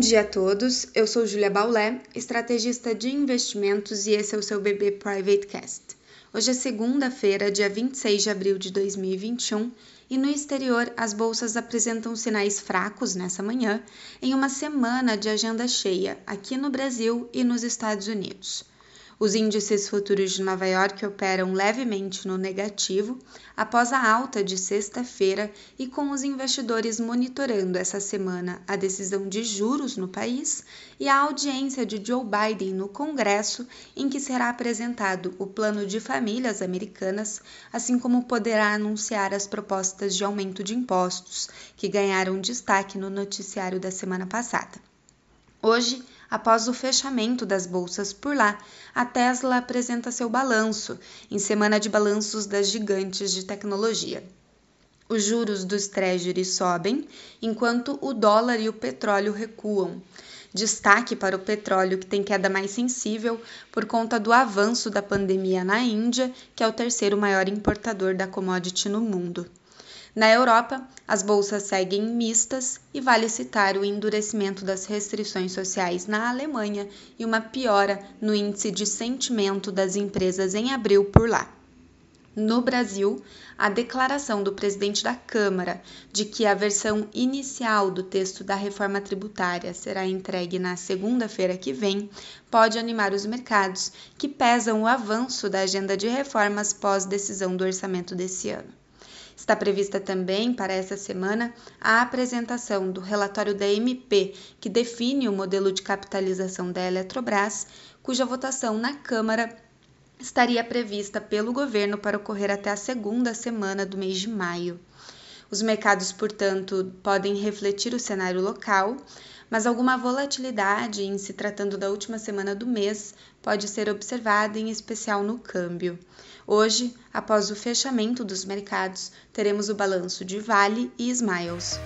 dia a todos, eu sou Julia Baulé, estrategista de investimentos e esse é o seu BB Private Cast. Hoje é segunda-feira, dia 26 de abril de 2021 e no exterior as bolsas apresentam sinais fracos nessa manhã, em uma semana de agenda cheia aqui no Brasil e nos Estados Unidos. Os índices futuros de Nova York operam levemente no negativo após a alta de sexta-feira e com os investidores monitorando essa semana a decisão de juros no país e a audiência de Joe Biden no Congresso, em que será apresentado o plano de famílias americanas, assim como poderá anunciar as propostas de aumento de impostos, que ganharam destaque no noticiário da semana passada. Hoje, após o fechamento das bolsas por lá, a Tesla apresenta seu balanço, em semana de balanços das gigantes de tecnologia. Os juros dos treasuries sobem, enquanto o dólar e o petróleo recuam. Destaque para o petróleo, que tem queda mais sensível por conta do avanço da pandemia na Índia, que é o terceiro maior importador da commodity no mundo. Na Europa, as bolsas seguem mistas e vale citar o endurecimento das restrições sociais na Alemanha e uma piora no índice de sentimento das empresas em abril por lá. No Brasil, a declaração do presidente da Câmara de que a versão inicial do texto da reforma tributária será entregue na segunda-feira que vem pode animar os mercados que pesam o avanço da agenda de reformas pós decisão do orçamento desse ano. Está prevista também para essa semana a apresentação do relatório da MP, que define o modelo de capitalização da Eletrobras, cuja votação na Câmara estaria prevista pelo governo para ocorrer até a segunda semana do mês de maio. Os mercados, portanto, podem refletir o cenário local, mas alguma volatilidade em se tratando da última semana do mês pode ser observada, em especial no câmbio. Hoje, após o fechamento dos mercados, teremos o balanço de Vale e Smiles.